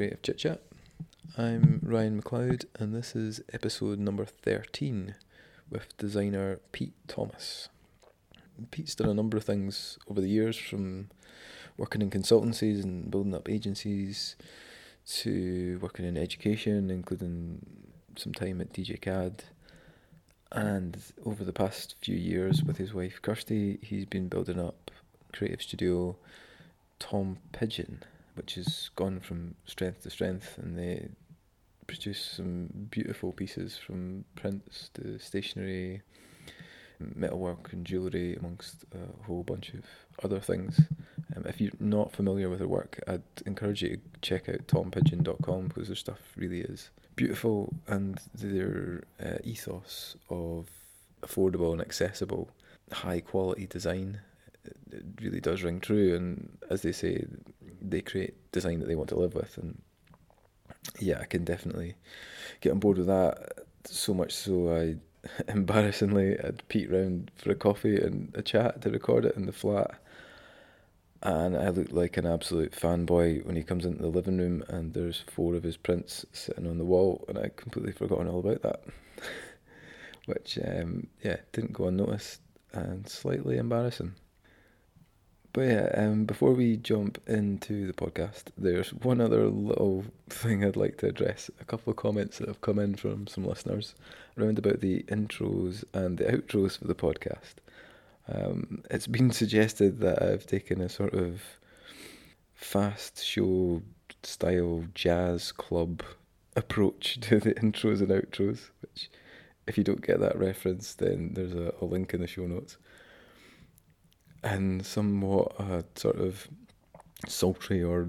Creative Chit Chat. I'm Ryan McLeod, and this is episode number 13 with designer Pete Thomas. Pete's done a number of things over the years from working in consultancies and building up agencies to working in education, including some time at DJ CAD. And over the past few years with his wife Kirsty, he's been building up creative studio Tom Pigeon, which has gone from strength to strength, and they produce some beautiful pieces from prints to stationery, metalwork and jewellery, amongst a whole bunch of other things. Um, if you're not familiar with their work, I'd encourage you to check out tompigeon.com because their stuff really is beautiful and their uh, ethos of affordable and accessible, high quality design it really does ring true. And as they say, they create design that they want to live with. And yeah, I can definitely get on board with that. So much so, I embarrassingly had Pete round for a coffee and a chat to record it in the flat. And I look like an absolute fanboy when he comes into the living room and there's four of his prints sitting on the wall, and I completely forgotten all about that. Which, um, yeah, didn't go unnoticed and slightly embarrassing. But yeah, um, before we jump into the podcast, there's one other little thing I'd like to address. A couple of comments that have come in from some listeners around about the intros and the outros for the podcast. Um, it's been suggested that I've taken a sort of fast show style jazz club approach to the intros and outros, which, if you don't get that reference, then there's a, a link in the show notes and somewhat a sort of sultry or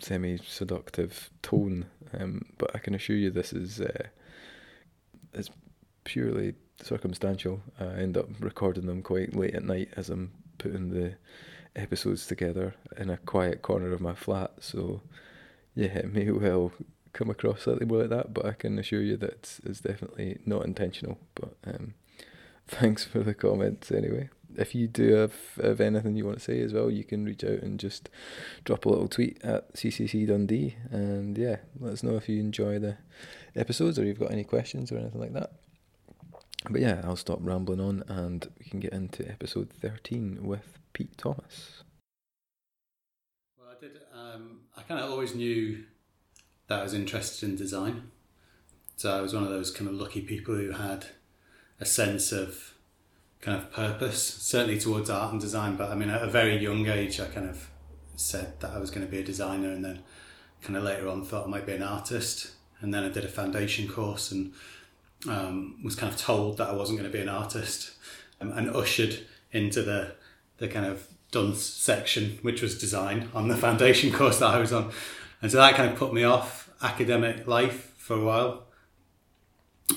semi seductive tone. Um, but I can assure you this is uh, it's purely circumstantial. I end up recording them quite late at night as I'm putting the episodes together in a quiet corner of my flat. So yeah, it may well come across slightly more like that, but I can assure you that it's, it's definitely not intentional. But um, thanks for the comments anyway if you do have, have anything you want to say as well, you can reach out and just drop a little tweet at CCC Dundee. And yeah, let us know if you enjoy the episodes or you've got any questions or anything like that. But yeah, I'll stop rambling on and we can get into episode 13 with Pete Thomas. Well, I did, um, I kind of always knew that I was interested in design. So I was one of those kind of lucky people who had a sense of kind of purpose, certainly towards art and design. But I mean, at a very young age, I kind of said that I was going to be a designer, and then kind of later on thought I might be an artist. And then I did a foundation course and um, was kind of told that I wasn't going to be an artist, um, and ushered into the the kind of dunce section, which was design on the foundation course that I was on. And so that kind of put me off academic life for a while.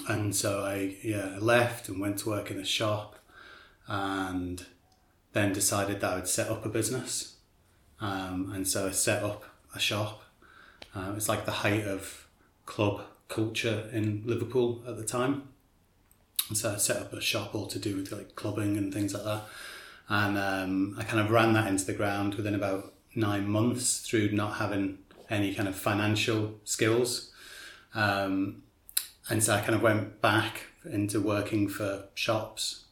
And so I yeah left and went to work in a shop and then decided that I would set up a business. Um, and so I set up a shop. Uh, it's like the height of club culture in Liverpool at the time. And so I set up a shop all to do with like clubbing and things like that. And um, I kind of ran that into the ground within about nine months through not having any kind of financial skills. Um, and so I kind of went back into working for shops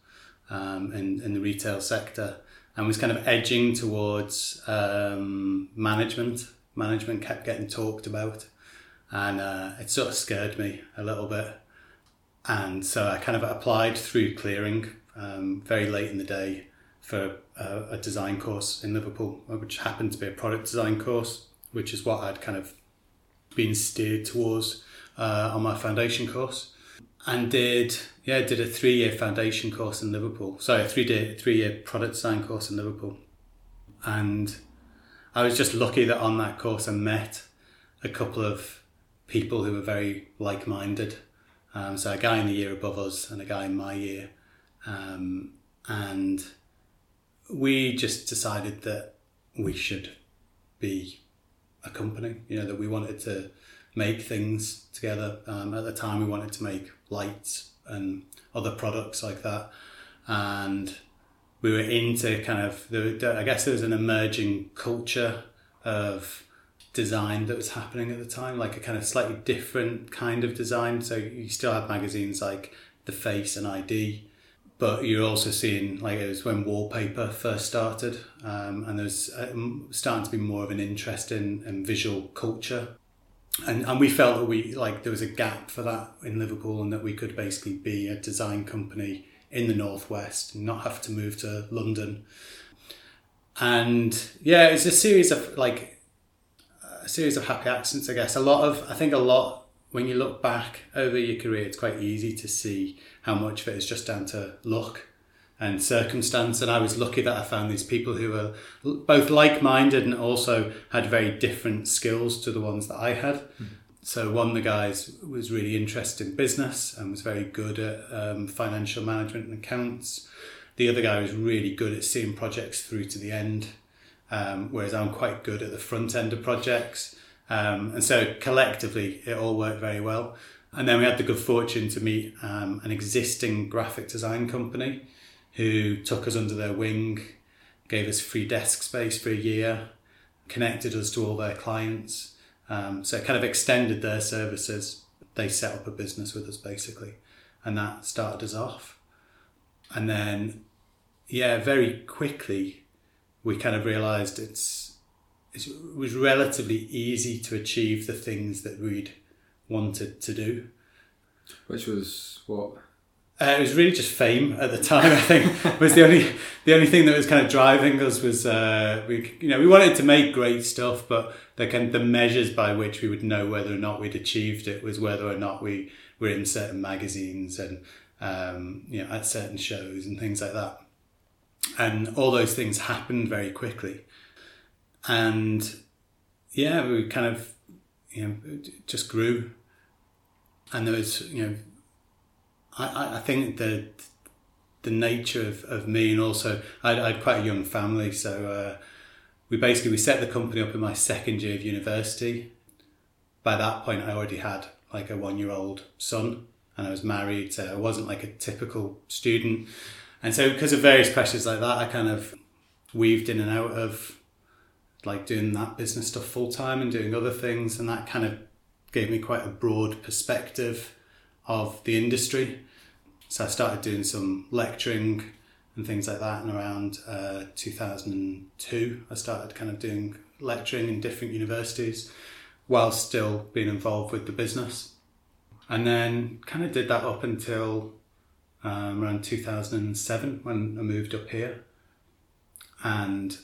um, in, in the retail sector and was kind of edging towards um, management. Management kept getting talked about, and uh, it sort of scared me a little bit. And so I kind of applied through clearing um, very late in the day for a, a, design course in Liverpool, which happened to be a product design course, which is what I'd kind of been steered towards uh, on my foundation course and did yeah did a three year foundation course in Liverpool. Sorry, a three day three year product design course in Liverpool, and I was just lucky that on that course I met a couple of people who were very like minded. Um, so a guy in the year above us and a guy in my year, um, and we just decided that we should be a company. You know that we wanted to make things together. Um, at the time, we wanted to make lights and other products like that, and we were into kind of the. I guess there was an emerging culture of design that was happening at the time, like a kind of slightly different kind of design. So you still had magazines like The Face and ID, but you're also seeing like it was when wallpaper first started, um, and there's uh, starting to be more of an interest in, in visual culture. And, and we felt that we like there was a gap for that in Liverpool, and that we could basically be a design company in the northwest, and not have to move to London. And yeah, it's a series of like a series of happy accidents, I guess. A lot of I think a lot when you look back over your career, it's quite easy to see how much of it is just down to luck and circumstance. And I was lucky that I found these people who were both like minded and also had very different skills to the ones that I had. Mm-hmm. So, one of the guys was really interested in business and was very good at um, financial management and accounts. The other guy was really good at seeing projects through to the end, um, whereas I'm quite good at the front end of projects. Um, and so, collectively, it all worked very well. And then we had the good fortune to meet um, an existing graphic design company who took us under their wing, gave us free desk space for a year, connected us to all their clients. Um, so it kind of extended their services. They set up a business with us basically, and that started us off. And then, yeah, very quickly, we kind of realized it's it was relatively easy to achieve the things that we'd wanted to do. Which was what? Uh, it was really just fame at the time. I think was the only the only thing that was kind of driving us was uh, we you know we wanted to make great stuff, but the kind of the measures by which we would know whether or not we'd achieved it was whether or not we were in certain magazines and um, you know at certain shows and things like that. And all those things happened very quickly, and yeah, we kind of you know just grew and there was you know I, I think the the nature of, of me and also I, had quite a young family so uh, we basically we set the company up in my second year of university. By that point I already had like a one year old son and I was married so I wasn't like a typical student. And so because of various pressures like that I kind of weaved in and out of like doing that business stuff full time and doing other things and that kind of gave me quite a broad perspective of the industry. So I started doing some lecturing and things like that. And around uh, 2002, I started kind of doing lecturing in different universities while still being involved with the business. And then kind of did that up until um, around 2007 when I moved up here. And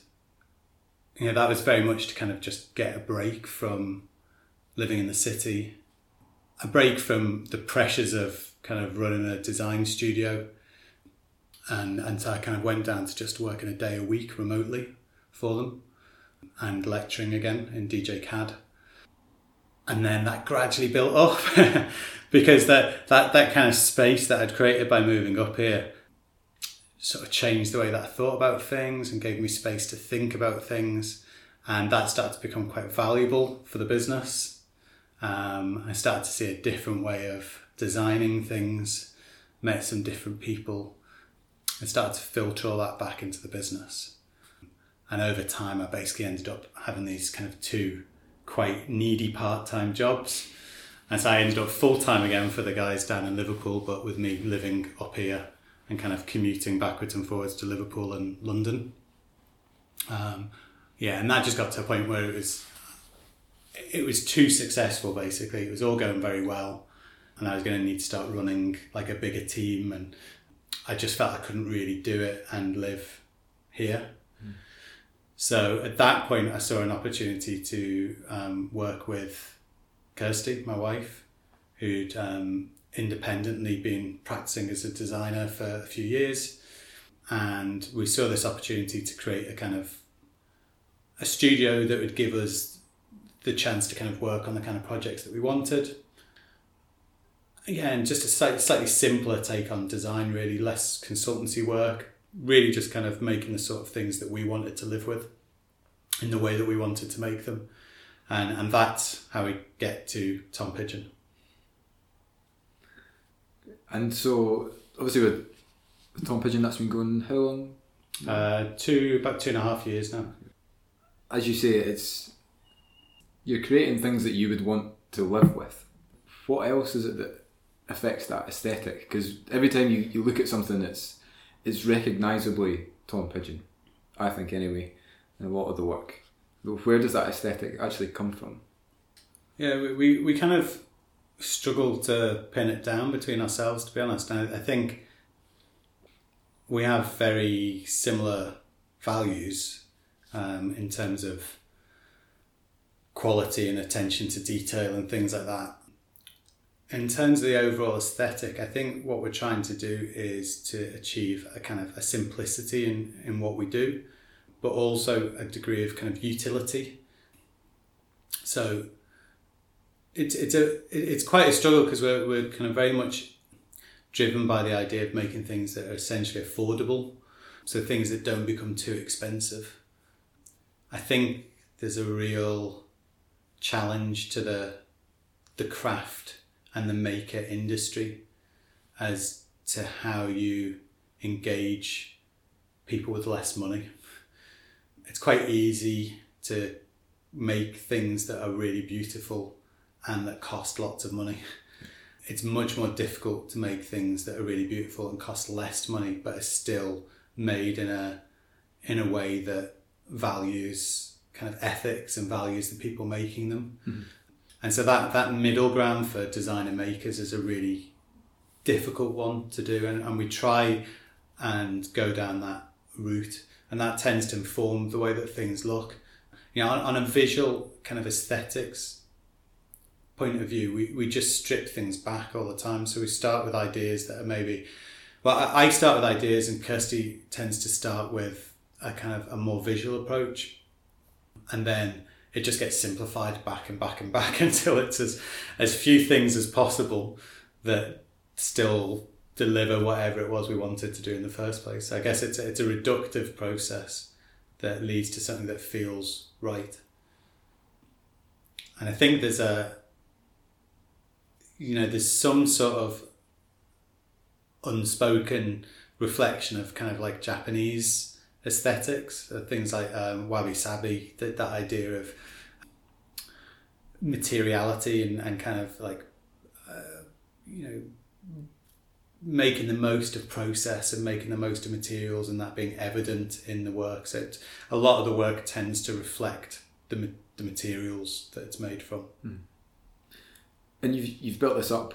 you know, that was very much to kind of just get a break from living in the city, a break from the pressures of kind of running a design studio. And, and so I kind of went down to just working a day a week remotely for them and lecturing again in DJ CAD. And then that gradually built up because that, that, that kind of space that I'd created by moving up here sort of changed the way that I thought about things and gave me space to think about things. And that started to become quite valuable for the business um, I started to see a different way of designing things, met some different people, and started to filter all that back into the business. And over time, I basically ended up having these kind of two quite needy part time jobs. And so I ended up full time again for the guys down in Liverpool, but with me living up here and kind of commuting backwards and forwards to Liverpool and London. Um, yeah, and that just got to a point where it was it was too successful basically. It was all going very well, and I was going to need to start running like a bigger team, and I just felt I couldn't really do it and live here. Mm. So at that point, I saw an opportunity to um, work with Kirsty, my wife, who'd um, independently been practicing as a designer for a few years, and we saw this opportunity to create a kind of a studio that would give us the chance to kind of work on the kind of projects that we wanted. Again, just a slightly, simpler take on design, really less consultancy work, really just kind of making the sort of things that we wanted to live with in the way that we wanted to make them. And, and that's how we get to Tom Pigeon. And so, obviously, with Tom Pigeon, that's been going how long? Uh, two about two and a half years now. As you say, it's you're creating things that you would want to live with. What else is it that affects that aesthetic? Because every time you, you look at something that's it's recognisably Tom Pigeon, I think anyway, in a lot of the work. Where does that aesthetic actually come from? Yeah, we, we, we kind of struggle to pin it down between ourselves, to be honest. I, I think we have very similar values um, in terms of quality and attention to detail and things like that. In terms of the overall aesthetic, I think what we're trying to do is to achieve a kind of a simplicity in, in what we do, but also a degree of kind of utility. So it's it's a it's quite a struggle because we're we're kind of very much driven by the idea of making things that are essentially affordable, so things that don't become too expensive. I think there's a real challenge to the the craft and the maker industry as to how you engage people with less money. It's quite easy to make things that are really beautiful and that cost lots of money. It's much more difficult to make things that are really beautiful and cost less money but are still made in a in a way that values kind of ethics and values the people making them. Mm-hmm. And so that that middle ground for designer makers is a really difficult one to do and, and we try and go down that route and that tends to inform the way that things look. You know, on, on a visual kind of aesthetics point of view, we, we just strip things back all the time. So we start with ideas that are maybe, well, I start with ideas, and Kirsty tends to start with a kind of a more visual approach, and then it just gets simplified back and back and back until it's as as few things as possible that still deliver whatever it was we wanted to do in the first place. So I guess it's a, it's a reductive process that leads to something that feels right. And I think there's a you know, there's some sort of unspoken reflection of kind of like Japanese aesthetics, uh, things like um, wabi sabi, that, that idea of materiality and, and kind of like, uh, you know, making the most of process and making the most of materials and that being evident in the work. So a lot of the work tends to reflect the, the materials that it's made from. Mm and you've you've built this up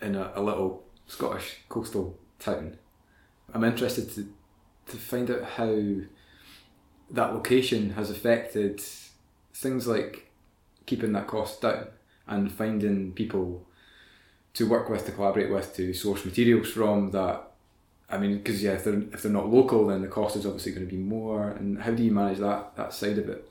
in a, a little Scottish coastal town. I'm interested to to find out how that location has affected things like keeping that cost down and finding people to work with, to collaborate with, to source materials from that. I mean, because yeah, if they're if they're not local, then the cost is obviously going to be more. And how do you manage that that side of it?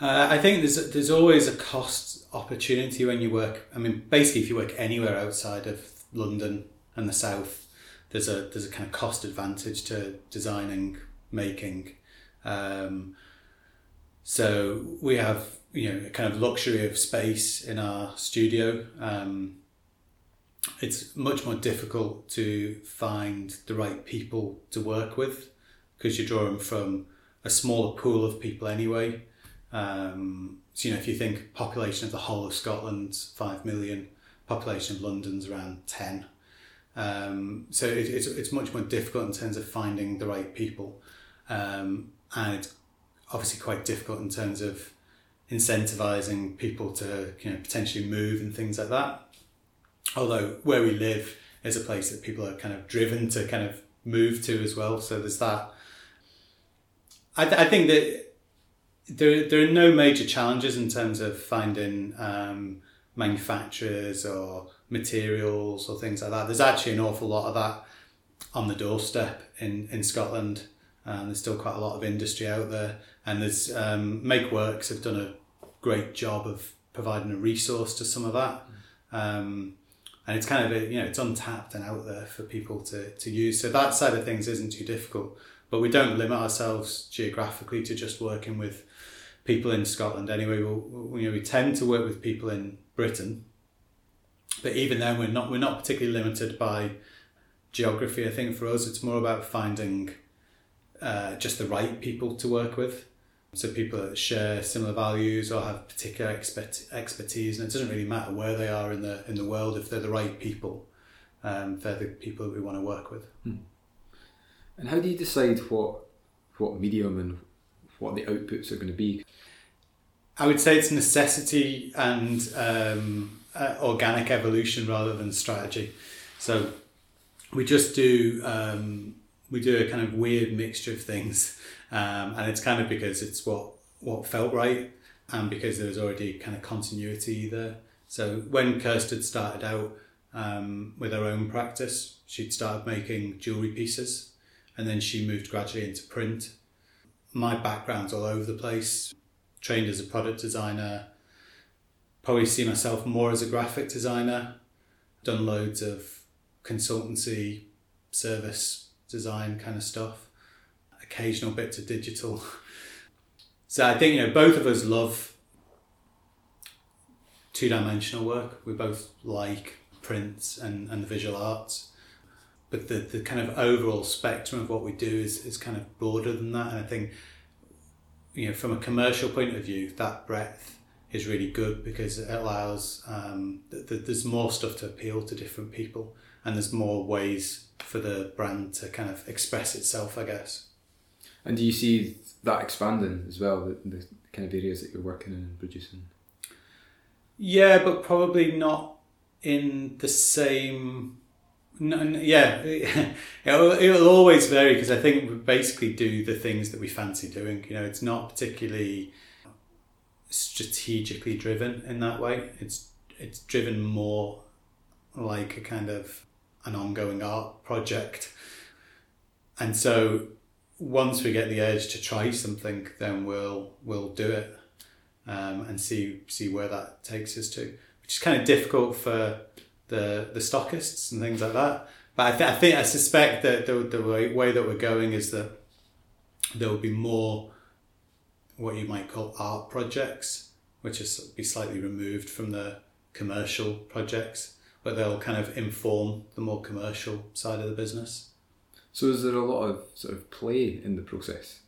Uh, I think there's there's always a cost opportunity when you work. I mean, basically, if you work anywhere outside of London and the south, there's a there's a kind of cost advantage to designing, making. Um, so we have you know a kind of luxury of space in our studio. Um, it's much more difficult to find the right people to work with because you're drawing from a smaller pool of people anyway. Um, so, you know, if you think population of the whole of Scotland's 5 million, population of London's around 10. Um, so it, it's, it's much more difficult in terms of finding the right people. Um, and it's obviously quite difficult in terms of incentivizing people to you know potentially move and things like that. Although where we live is a place that people are kind of driven to kind of move to as well. So there's that. I, th- I think that there, there are no major challenges in terms of finding um, manufacturers or materials or things like that. There's actually an awful lot of that on the doorstep in, in Scotland. And there's still quite a lot of industry out there. And there's um, MakeWorks have done a great job of providing a resource to some of that. Um, and it's kind of, a, you know, it's untapped and out there for people to, to use. So that side of things isn't too difficult. But we don't limit ourselves geographically to just working with people in Scotland anyway. we you know, we tend to work with people in Britain, but even then, we're not we're not particularly limited by geography. I think for us, it's more about finding uh, just the right people to work with. So people that share similar values or have particular expert, expertise, and it doesn't really matter where they are in the in the world if they're the right people. Um, they're the people that we want to work with. Hmm. And how do you decide what what medium and what the outputs are going to be? I would say it's necessity and um, uh, organic evolution rather than strategy. So we just do um, we do a kind of weird mixture of things, um, and it's kind of because it's what what felt right, and because there was already kind of continuity there. So when Kirsten started out um, with her own practice, she'd started making jewelry pieces, and then she moved gradually into print. My background's all over the place. Trained as a product designer, probably see myself more as a graphic designer. Done loads of consultancy, service design kind of stuff, occasional bits of digital. so I think you know both of us love two dimensional work. We both like prints and, and the visual arts. But the, the kind of overall spectrum of what we do is, is kind of broader than that. And I think, you know, from a commercial point of view, that breadth is really good because it allows, um, th- th- there's more stuff to appeal to different people and there's more ways for the brand to kind of express itself, I guess. And do you see that expanding as well, the, the kind of areas that you're working in and producing? Yeah, but probably not in the same. No, no, yeah, it'll, it'll always vary because I think we basically do the things that we fancy doing. You know, it's not particularly strategically driven in that way. It's it's driven more like a kind of an ongoing art project. And so once we get the urge to try something, then we'll we'll do it um, and see see where that takes us to, which is kind of difficult for the the stockists and things like that. But I, th- I think I suspect that the, the way, way that we're going is that there will be more what you might call art projects, which is be slightly removed from the commercial projects but they'll kind of inform the more commercial side of the business. So is there a lot of sort of play in the process?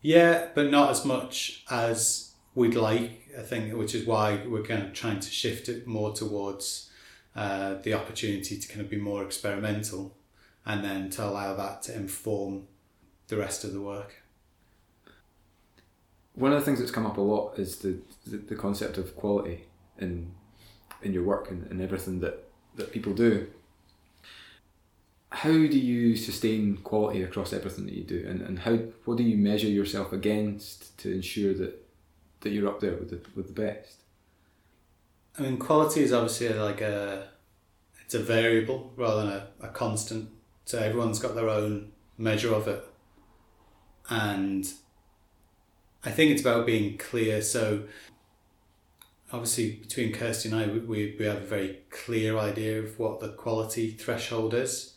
Yeah, but not as much as we'd like. I think, which is why we're kind of trying to shift it more towards uh, the opportunity to kind of be more experimental, and then to allow that to inform the rest of the work. One of the things that's come up a lot is the the, the concept of quality in in your work and, and everything that, that people do. How do you sustain quality across everything that you do, and, and how what do you measure yourself against to ensure that, that you're up there with the with the best? I mean, quality is obviously like a it's a variable rather than a, a constant. So everyone's got their own measure of it, and I think it's about being clear. So obviously between Kirsty and I, we, we have a very clear idea of what the quality threshold is.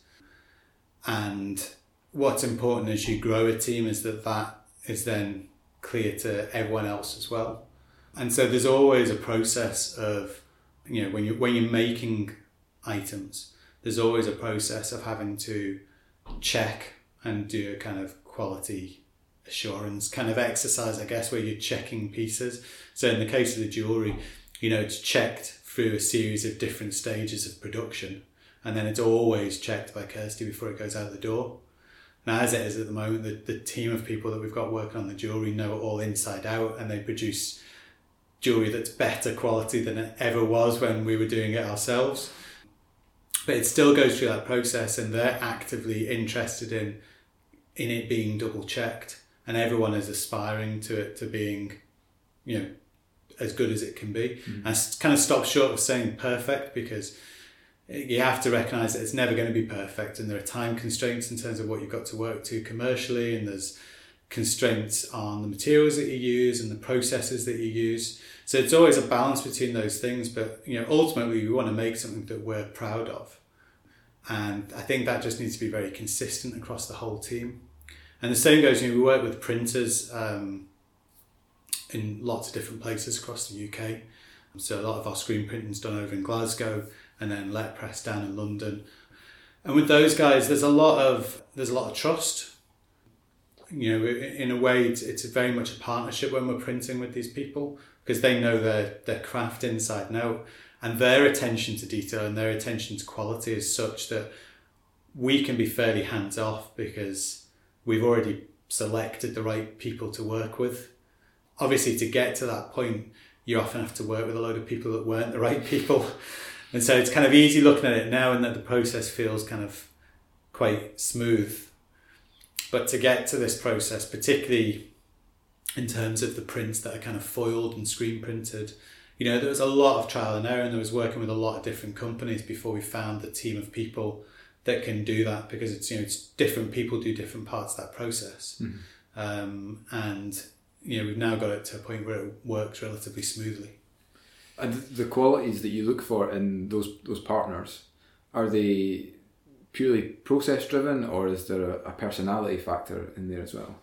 And what's important as you grow a team is that that is then clear to everyone else as well. And so there's always a process of, you know, when you when you're making items, there's always a process of having to check and do a kind of quality assurance kind of exercise, I guess, where you're checking pieces. So in the case of the jewelry, you know, it's checked through a series of different stages of production, and then it's always checked by Kirsty before it goes out the door. Now, as it is at the moment, the, the team of people that we've got working on the jewelry know it all inside out, and they produce jewelry that's better quality than it ever was when we were doing it ourselves. But it still goes through that process, and they're actively interested in in it being double checked and everyone is aspiring to it to being, you know, as good as it can be. Mm-hmm. And kind of stop short of saying perfect because you have to recognize that it's never going to be perfect, and there are time constraints in terms of what you've got to work to commercially, and there's constraints on the materials that you use and the processes that you use. So it's always a balance between those things, but you know, ultimately we want to make something that we're proud of. And I think that just needs to be very consistent across the whole team. And the same goes, you know, we work with printers um, in lots of different places across the UK. So a lot of our screen printing is done over in Glasgow and then letterpress down in London. And with those guys, there's a lot of there's a lot of trust. you know, in a way, it's, it's very much a partnership when we're printing with these people because they know their, their craft inside and out. And their attention to detail and their attention to quality is such that we can be fairly hands off because we've already selected the right people to work with. Obviously, to get to that point, you often have to work with a load of people that weren't the right people. And so it's kind of easy looking at it now and that the process feels kind of quite smooth. But to get to this process, particularly in terms of the prints that are kind of foiled and screen printed, you know, there was a lot of trial and error and there was working with a lot of different companies before we found the team of people that can do that because it's, you know, it's different people do different parts of that process. Mhm. Um, and, you know, we've now got it to a point where it works relatively smoothly. And the qualities that you look for in those those partners are they purely process driven, or is there a, a personality factor in there as well?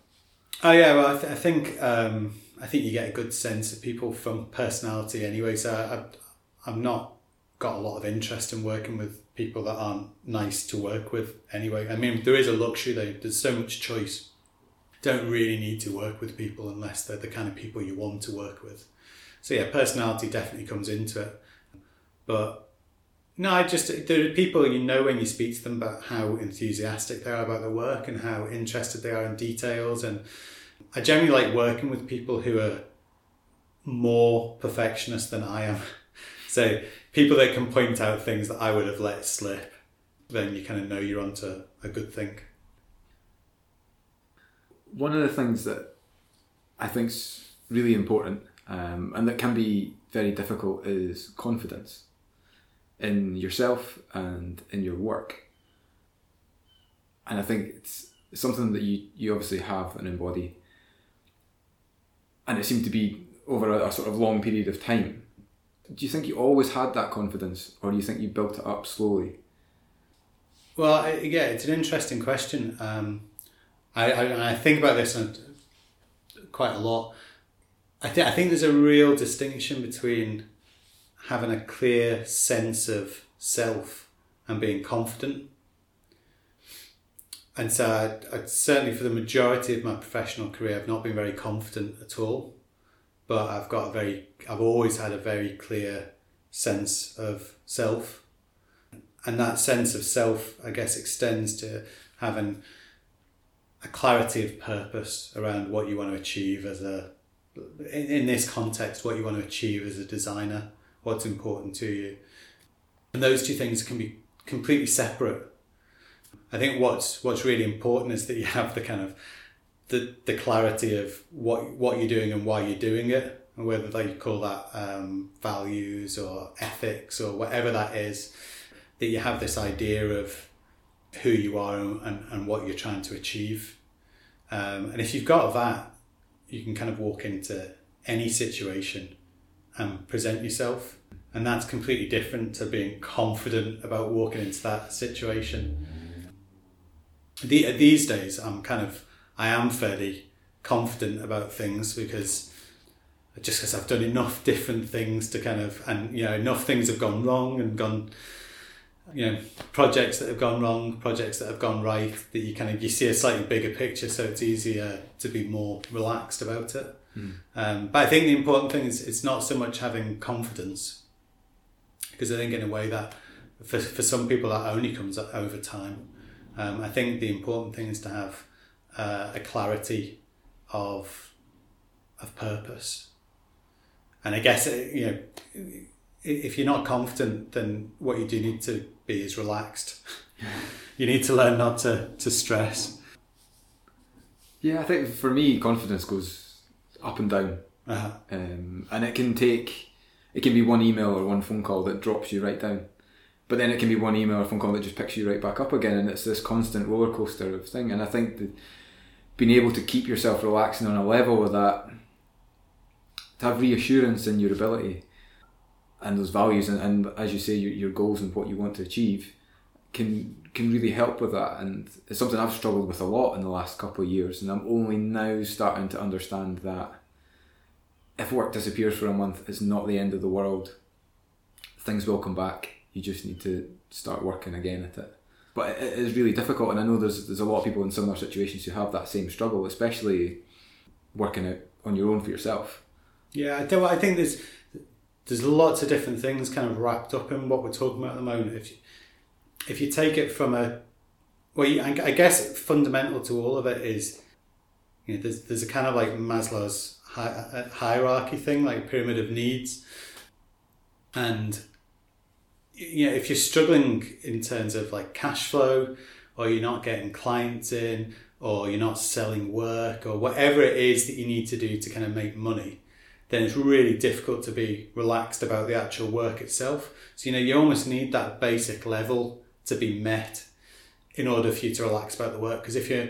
Oh yeah, well, I, th- I think um, I think you get a good sense of people from personality anyway. So I, I'm not got a lot of interest in working with people that aren't nice to work with anyway. I mean, there is a luxury. There's so much choice. Don't really need to work with people unless they're the kind of people you want to work with. So yeah, personality definitely comes into it. But no, I just there are people you know when you speak to them about how enthusiastic they are about their work and how interested they are in details and I generally like working with people who are more perfectionist than I am. So people that can point out things that I would have let slip, then you kind of know you're onto a good thing. One of the things that I think's really important um, and that can be very difficult is confidence in yourself and in your work. And I think it's something that you, you obviously have and embody. And it seemed to be over a, a sort of long period of time. Do you think you always had that confidence, or do you think you built it up slowly? Well, I, yeah, it's an interesting question. Um, I, I, I think about this quite a lot. I, th- I think there's a real distinction between having a clear sense of self and being confident. And so, I, I, certainly for the majority of my professional career, I've not been very confident at all. But I've got a very, I've always had a very clear sense of self and that sense of self, I guess, extends to having a clarity of purpose around what you want to achieve as a, in, in this context, what you want to achieve as a designer, what's important to you. And those two things can be completely separate. I think what's what's really important is that you have the kind of the, the clarity of what what you're doing and why you're doing it, and whether they call that um, values or ethics or whatever that is that you have this idea of who you are and, and what you're trying to achieve. Um, and if you've got that, you can kind of walk into any situation and present yourself. And that's completely different to being confident about walking into that situation. The, these days, I'm kind of, I am fairly confident about things because just because I've done enough different things to kind of, and you know, enough things have gone wrong and gone you know projects that have gone wrong projects that have gone right that you kind of you see a slightly bigger picture so it's easier to be more relaxed about it Mm. um, but I think the important thing is it's not so much having confidence because I think in a way that for, for some people that only comes over time um, I think the important thing is to have uh, a clarity of of purpose and I guess you know if you're not confident, then what you do need to be is relaxed. you need to learn not to, to stress. Yeah, I think for me, confidence goes up and down, Uh-huh. um, and it can take it can be one email or one phone call that drops you right down, but then it can be one email or phone call that just picks you right back up again, and it's this constant roller coaster of thing. And I think that being able to keep yourself relaxing on a level with that, to have reassurance in your ability and those values, and, and as you say, your, your goals and what you want to achieve, can can really help with that. And it's something I've struggled with a lot in the last couple of years, and I'm only now starting to understand that if work disappears for a month, it's not the end of the world. Things will come back. You just need to start working again at it. But it, it is really difficult, and I know there's there's a lot of people in similar situations who have that same struggle, especially working out on your own for yourself. Yeah, I think there's there's lots of different things kind of wrapped up in what we're talking about at the moment. If you, if you take it from a well, I guess fundamental to all of it is you know there's there's a kind of like Maslow's hi- uh, hierarchy thing, like pyramid of needs, and you know if you're struggling in terms of like cash flow, or you're not getting clients in, or you're not selling work, or whatever it is that you need to do to kind of make money, then it's really difficult to be relaxed about the actual work itself. So you know you almost need that basic level to be met in order for you to relax about the work. Because if you're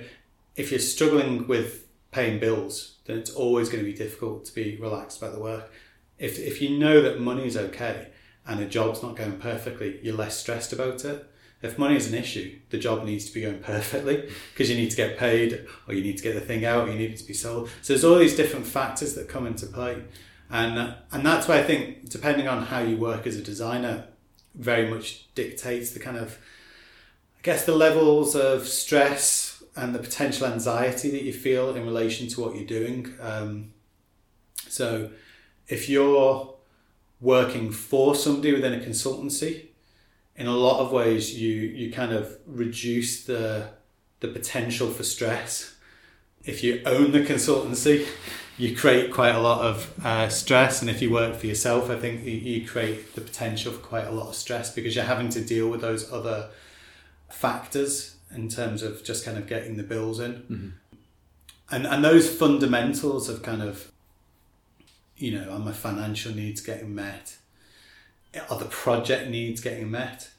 if you're struggling with paying bills, then it's always going to be difficult to be relaxed about the work. If if you know that money is okay and a job's not going perfectly, you're less stressed about it. If money is an issue, the job needs to be going perfectly because you need to get paid or you need to get the thing out, or you need it to be sold. So there's all these different factors that come into play. And and that's why I think depending on how you work as a designer very much dictates the kind of I guess the levels of stress and the potential anxiety that you feel in relation to what you're doing. Um, so, if you're working for somebody within a consultancy, in a lot of ways, you you kind of reduce the the potential for stress. If you own the consultancy, you create quite a lot of uh, stress, and if you work for yourself, I think you, you create the potential for quite a lot of stress because you're having to deal with those other factors in terms of just kind of getting the bills in. Mm-hmm. And and those fundamentals of kind of you know, are my financial needs getting met? Are the project needs getting met?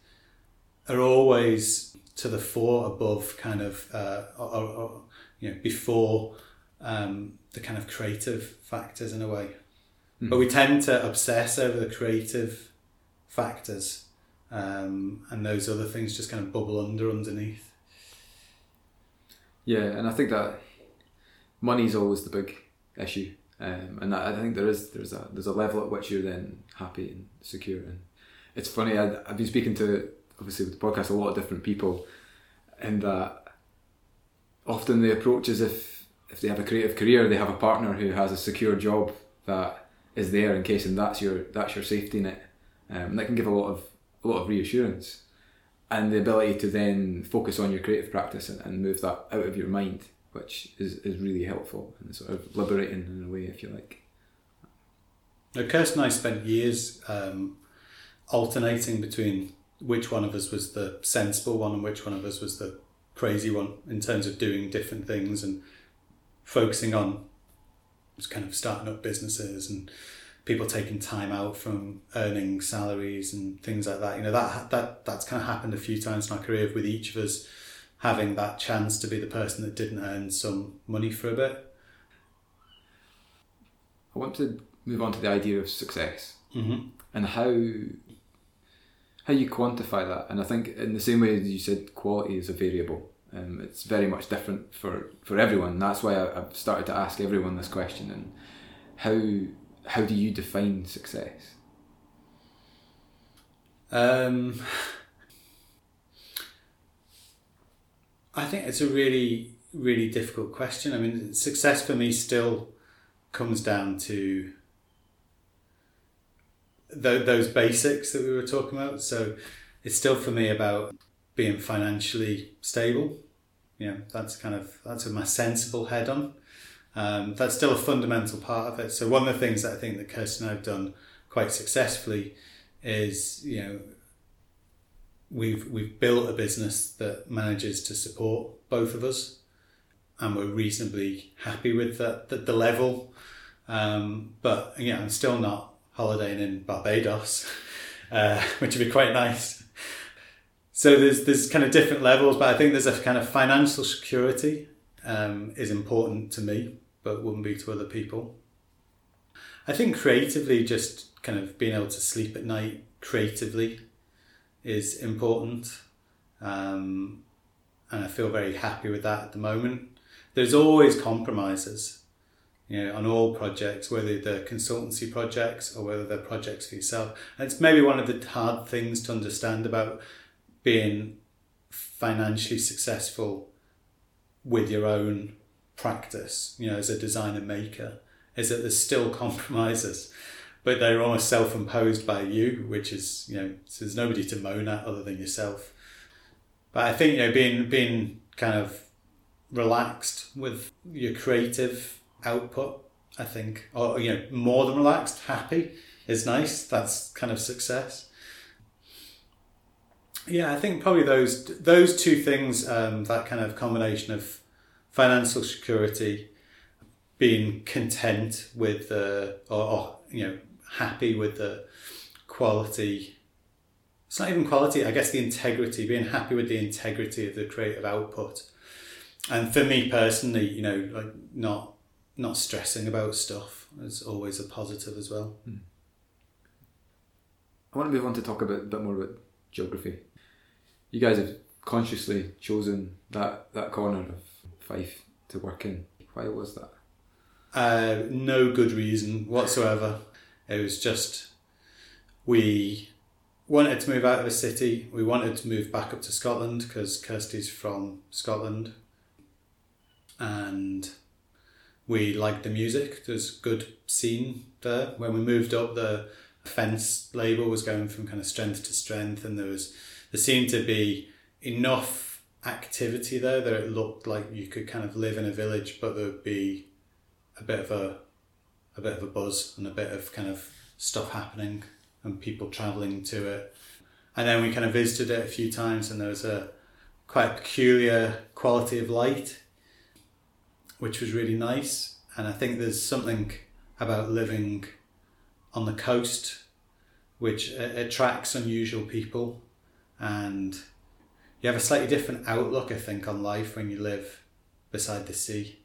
Are always to the fore above kind of uh, or, or, you know before um, the kind of creative factors in a way. Mm-hmm. But we tend to obsess over the creative factors um, and those other things just kind of bubble under underneath. Yeah, and I think that money is always the big issue, um, and I think there is there's a there's a level at which you're then happy and secure. And it's funny, I, I've been speaking to obviously with the podcast a lot of different people, and that often the approach is if if they have a creative career, they have a partner who has a secure job that is there in case, and that's your that's your safety net, um, and that can give a lot of a lot of reassurance and the ability to then focus on your creative practice and, and move that out of your mind, which is, is really helpful and sort of liberating in a way, if you like. Now, Kirsten and I spent years um, alternating between which one of us was the sensible one and which one of us was the crazy one in terms of doing different things and focusing on just kind of starting up businesses and people taking time out from earning salaries and things like that. You know that that that's kind of happened a few times in our career with each of us having that chance to be the person that didn't earn some money for a bit. I want to move on to the idea of success mm-hmm. and how how you quantify that. And I think in the same way as you said, quality is a variable. Um, it's very much different for, for everyone. That's why I, I've started to ask everyone this question and how how do you define success? Um, I think it's a really, really difficult question. I mean, success for me still comes down to th- those basics that we were talking about. So it's still for me about being financially stable. Know, that's kind of that's with my sensible head on. Um, that's still a fundamental part of it. So one of the things that I think that Kirsten and I have done quite successfully is, you know, we've we've built a business that manages to support both of us, and we're reasonably happy with that the, the level. Um, but yeah, I'm still not holidaying in Barbados, uh, which would be quite nice. So there's there's kind of different levels, but I think there's a kind of financial security um, is important to me but wouldn't be to other people. I think creatively, just kind of being able to sleep at night creatively is important. Um, and I feel very happy with that at the moment. There's always compromises, you know, on all projects, whether they're consultancy projects or whether they're projects for yourself. And it's maybe one of the hard things to understand about being financially successful with your own practice, you know, as a designer maker, is that there's still compromises, but they're almost self-imposed by you, which is, you know, so there's nobody to moan at other than yourself. But I think, you know, being being kind of relaxed with your creative output, I think, or you know, more than relaxed, happy is nice. That's kind of success. Yeah, I think probably those those two things, um, that kind of combination of financial security, being content with the, or, or you know, happy with the quality. It's not even quality, I guess the integrity, being happy with the integrity of the creative output. And for me personally, you know, like not not stressing about stuff is always a positive as well. I want to move on to talk a bit, bit more about geography. You guys have consciously chosen that, that corner of Fife to work in. Why was that? Uh, no good reason whatsoever. It was just we wanted to move out of the city. We wanted to move back up to Scotland because Kirsty's from Scotland, and we liked the music. There's good scene there. When we moved up, the fence label was going from kind of strength to strength, and there was there seemed to be enough activity there that it looked like you could kind of live in a village, but there would be a bit of a a bit of a buzz and a bit of kind of stuff happening and people traveling to it. And then we kind of visited it a few times, and there was a quite peculiar quality of light, which was really nice. And I think there's something about living on the coast which attracts unusual people, and you have a slightly different outlook, I think, on life when you live beside the sea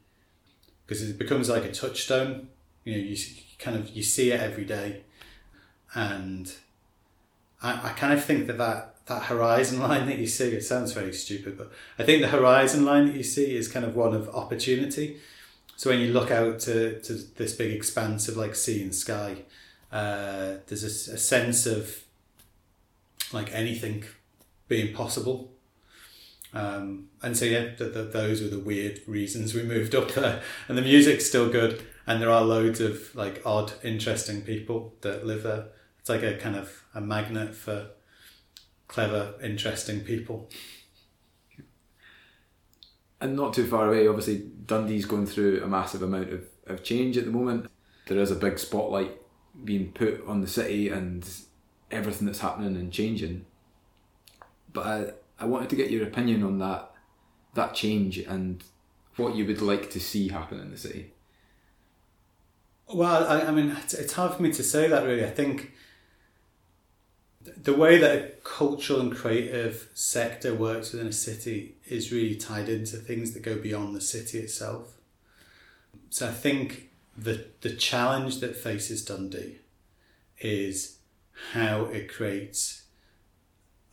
because it becomes like a touchstone. You know, you kind of you see it every day, and I, I kind of think that, that that horizon line that you see it sounds very stupid, but I think the horizon line that you see is kind of one of opportunity. So when you look out to, to this big expanse of like sea and sky, uh, there's a, a sense of like anything being possible. Um, and so yeah, th- th- those were the weird reasons we moved up there. And the music's still good, and there are loads of like odd, interesting people that live there. It's like a kind of a magnet for clever, interesting people. And not too far away, obviously Dundee's going through a massive amount of, of change at the moment. There is a big spotlight being put on the city and everything that's happening and changing. But I, I wanted to get your opinion on that that change and what you would like to see happen in the city. Well, I, I mean, it's, hard for me to say that really. I think the way that a cultural and creative sector works within a city is really tied into things that go beyond the city itself. So I think the the challenge that faces Dundee is how it creates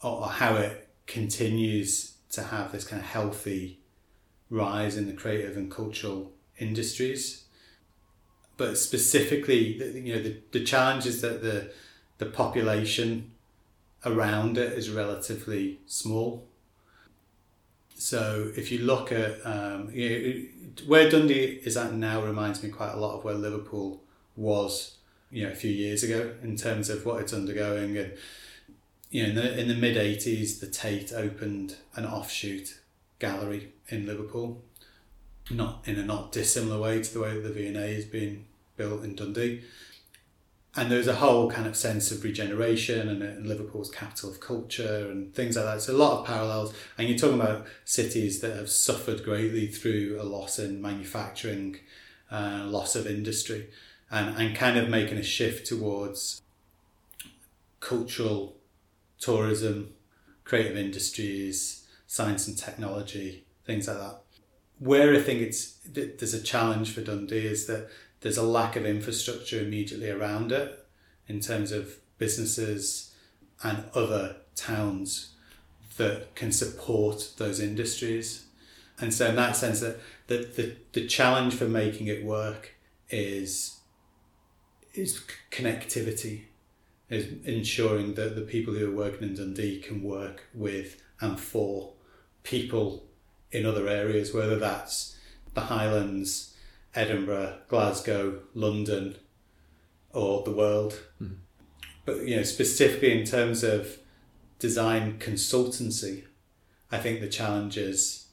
or how it continues to have this kind of healthy rise in the creative and cultural industries. But specifically, you know, the, the challenge is that the the population around it is relatively small. So if you look at um, you know, where Dundee is at now, reminds me quite a lot of where Liverpool was, you know, a few years ago in terms of what it's undergoing. And you know, in the in the mid '80s, the Tate opened an offshoot gallery in Liverpool, not in a not dissimilar way to the way that the V&A has been built in Dundee and there's a whole kind of sense of regeneration and, and, Liverpool's capital of culture and things like that. So a lot of parallels. And you're talking about cities that have suffered greatly through a loss in manufacturing, uh, loss of industry, and, and kind of making a shift towards cultural tourism, creative industries, science and technology, things like that. Where I think it's there's a challenge for Dundee is that there's a lack of infrastructure immediately around it in terms of businesses and other towns that can support those industries. And so in that sense that the, the, the challenge for making it work is is connectivity, is ensuring that the people who are working in Dundee can work with and for people in other areas, whether that's the Highlands, Edinburgh, Glasgow, London, or the world. Mhm. But you know, specifically in terms of design consultancy, I think the challenge is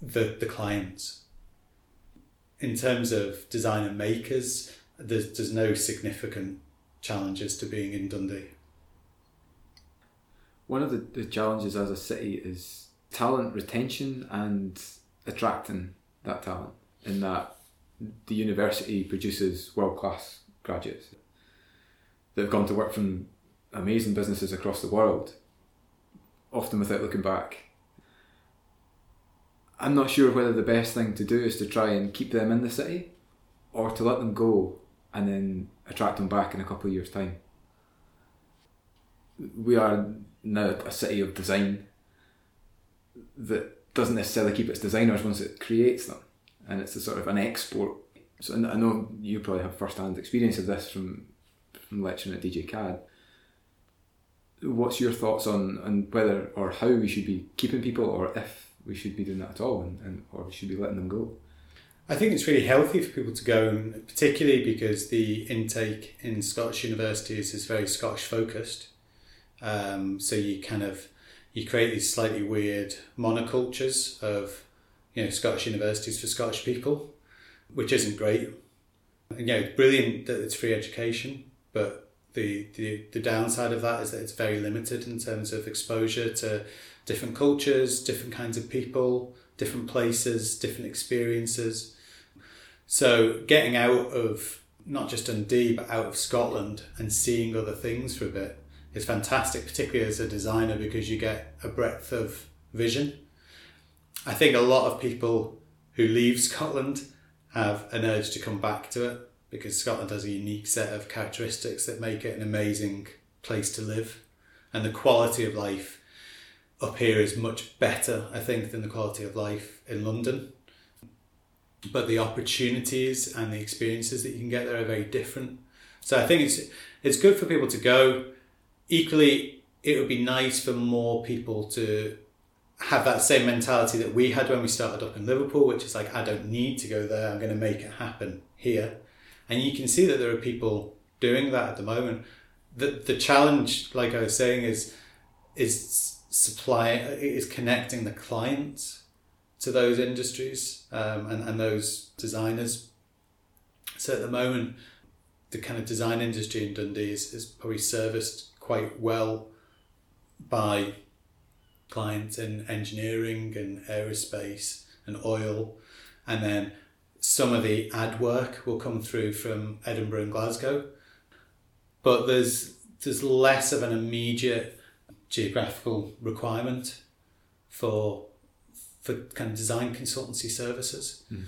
the the clients. In terms of designer makers, there's there's no significant challenges to being in Dundee. One of the, the challenges as a city is talent retention and attracting that talent. In that the university produces world class graduates that have gone to work from amazing businesses across the world, often without looking back. I'm not sure whether the best thing to do is to try and keep them in the city or to let them go and then attract them back in a couple of years' time. We are now a city of design that doesn't necessarily keep its designers once it creates them, and it's a sort of an export. So I know you probably have first-hand experience of this from from lecturing at DJ CAD. What's your thoughts on, on whether or how we should be keeping people, or if we should be doing that at all, and, and or we should be letting them go? I think it's really healthy for people to go, particularly because the intake in Scottish universities is very Scottish focused. Um, so you kind of you create these slightly weird monocultures of you know Scottish universities for Scottish people, which isn't great. And, you know, brilliant that it's free education, but the, the the downside of that is that it's very limited in terms of exposure to different cultures, different kinds of people, different places, different experiences. So getting out of not just Dundee but out of Scotland and seeing other things for a bit is fantastic, particularly as a designer because you get a breadth of vision. I think a lot of people who leave Scotland have an urge to come back to it because Scotland has a unique set of characteristics that make it an amazing place to live. And the quality of life up here is much better, I think, than the quality of life in London. But the opportunities and the experiences that you can get there are very different. So I think it's it's good for people to go. Equally, it would be nice for more people to have that same mentality that we had when we started up in Liverpool, which is like, I don't need to go there, I'm going to make it happen here. And you can see that there are people doing that at the moment. The, the challenge, like I was saying, is is supply is connecting the clients to those industries um, and, and those designers. So at the moment, the kind of design industry in Dundee is, is probably serviced quite well by clients in engineering and aerospace and oil, and then some of the ad work will come through from Edinburgh and Glasgow. But there's there's less of an immediate geographical requirement for for kind of design consultancy services. Mm.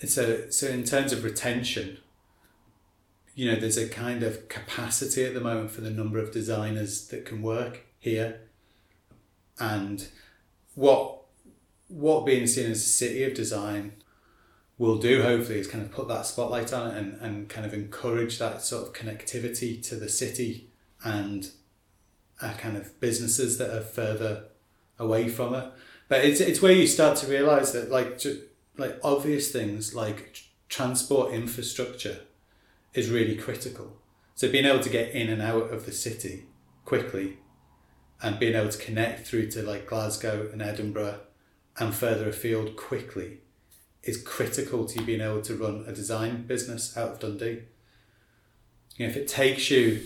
And so so in terms of retention, you know, there's a kind of capacity at the moment for the number of designers that can work here. And what what being seen as a city of design will do hopefully is kind of put that spotlight on it and, and kind of encourage that sort of connectivity to the city and uh, kind of businesses that are further away from it. But it's it's where you start to realize that like ju- like obvious things like transport infrastructure is really critical. So being able to get in and out of the city quickly and being able to connect through to like Glasgow and Edinburgh and further afield quickly is critical to you being able to run a design business out of Dundee. You know, if it takes you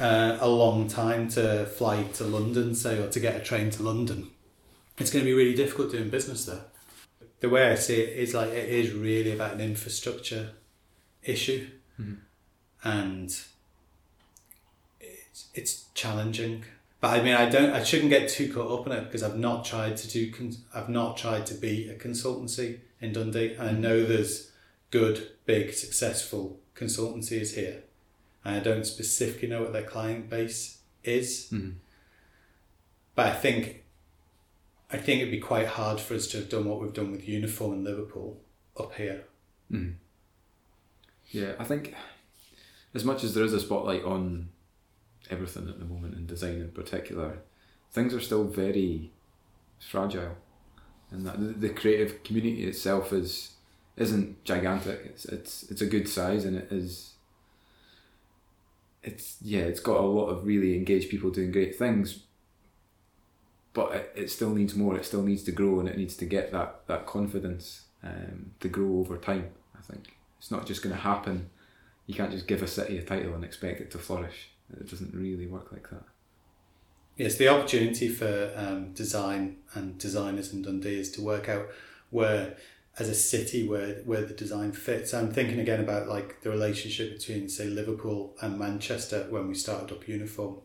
uh, a long time to fly to London, say, or to get a train to London, it's going to be really difficult doing business there. The way I see it is like it is really about an infrastructure issue, Mhm. and it's it's challenging. But I mean, I don't, I shouldn't get too caught up in it because I've not tried to do, I've not tried to be a consultancy in Dundee, and I know there's good, big, successful consultancies here, and I don't specifically know what their client base is. Mm. But I think, I think it'd be quite hard for us to have done what we've done with Uniform in Liverpool up here. Mm. Yeah, I think as much as there is a spotlight on everything at the moment in design in particular, things are still very fragile, and that the, creative community itself is isn't gigantic. It's it's it's a good size, and it is. It's yeah, it's got a lot of really engaged people doing great things, but it, it still needs more. It still needs to grow, and it needs to get that that confidence um, to grow over time. I think it's not just going to happen. You can't just give a city a title and expect it to flourish. It doesn't really work like that. Yes, the opportunity for um, design and designers in Dundee is to work out where, as a city, where where the design fits. I'm thinking again about like the relationship between, say, Liverpool and Manchester when we started up Uniform.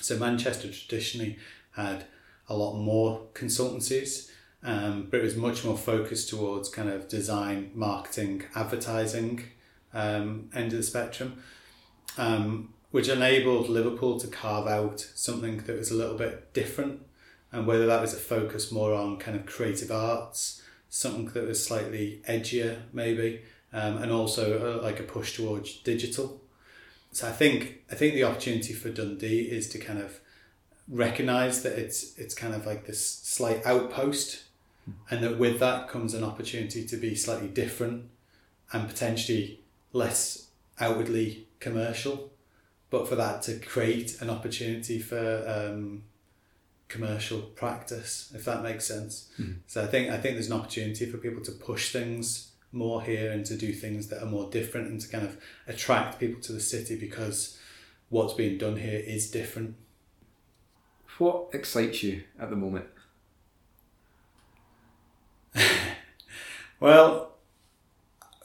So Manchester traditionally had a lot more consultancies, um, but it was much more focused towards kind of design, marketing, advertising um, end of the spectrum. Um, which enabled Liverpool to carve out something that was a little bit different. And whether that was a focus more on kind of creative arts, something that was slightly edgier, maybe, um, and also uh, like a push towards digital. So I think I think the opportunity for Dundee is to kind of recognize that it's it's kind of like this slight outpost, and that with that comes an opportunity to be slightly different and potentially less outwardly commercial but for that to create an opportunity for um, commercial practice, if that makes sense. Mhm. So I think I think there's an opportunity for people to push things more here and to do things that are more different and to kind of attract people to the city because what's being done here is different. What excites you at the moment? Well,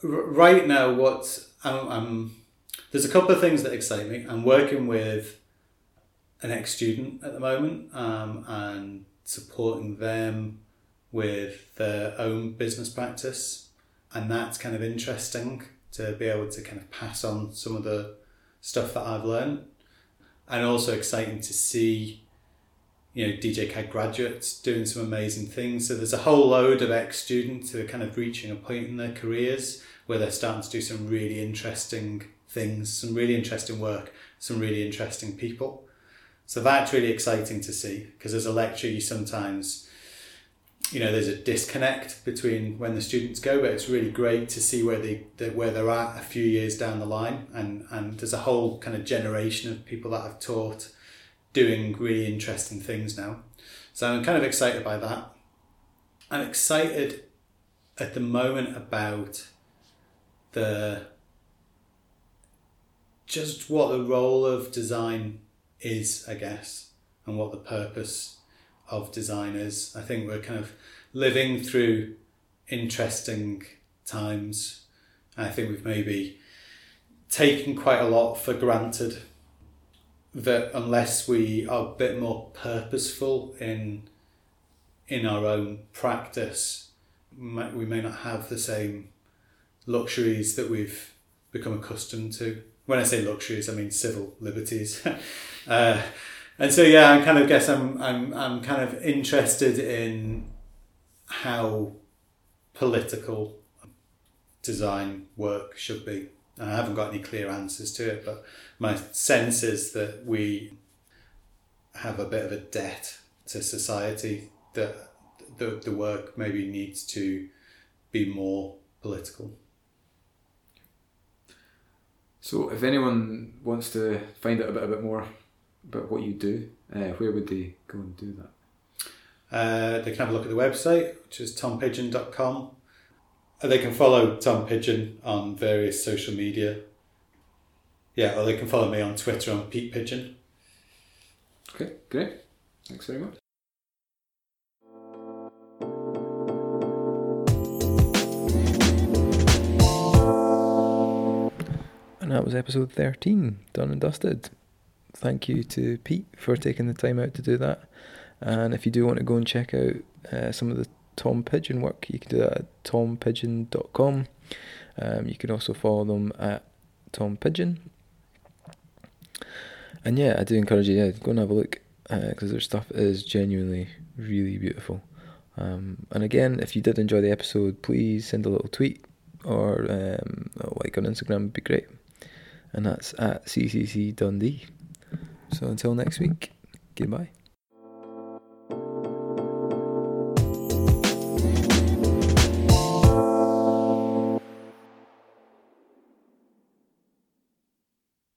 r- right now, what I'm, I'm there's a couple of things that excite me. I'm working with an ex student at the moment um, and supporting them with their own business practice, and that's kind of interesting to be able to kind of pass on some of the stuff that I've learned, and also exciting to see you know DJ CAD graduates doing some amazing things. So there's a whole load of ex students who are kind of reaching a point in their careers where they're starting to do some really interesting things, some really interesting work, some really interesting people. So that's really exciting to see because as a lecturer, you sometimes, you know, there's a disconnect between when the students go, but it's really great to see where they, where they're at a few years down the line, and and there's a whole kind of generation of people that I've taught doing really interesting things now. So I'm kind of excited by that. I'm excited at the moment about the just what the role of design is, I guess, and what the purpose of design is. I think we're kind of living through interesting times. I think we've maybe taken quite a lot for granted that unless we are a bit more purposeful in in our own practice, we may not have the same luxuries that we've become accustomed to. When I say luxuries, I mean civil liberties. uh, and so, yeah, I kind of guess I'm, I'm, I'm kind of interested in how political design work should be. And I haven't got any clear answers to it, but my sense is that we have a bit of a debt to society that the, the work maybe needs to be more political. So, if anyone wants to find out a bit, a bit more about what you do, uh, where would they go and do that? Uh, they can have a look at the website, which is tompigeon.com. Uh, They can follow Tom Pigeon on various social media. Yeah, or they can follow me on Twitter on Pete Pigeon. Okay, great. Thanks very much. And that was episode 13, done and dusted. Thank you to Pete for taking the time out to do that. And if you do want to go and check out uh, some of the Tom Pigeon work, you can do that at tompigeon.com. Um, you can also follow them at Tom Pigeon. And yeah, I do encourage you, yeah, go and have a look because their stuff is genuinely really beautiful. Um, and again, if you did enjoy the episode, please send a little tweet or um, a like on Instagram would be great. And that's at CCC Dundee. So until next week, goodbye.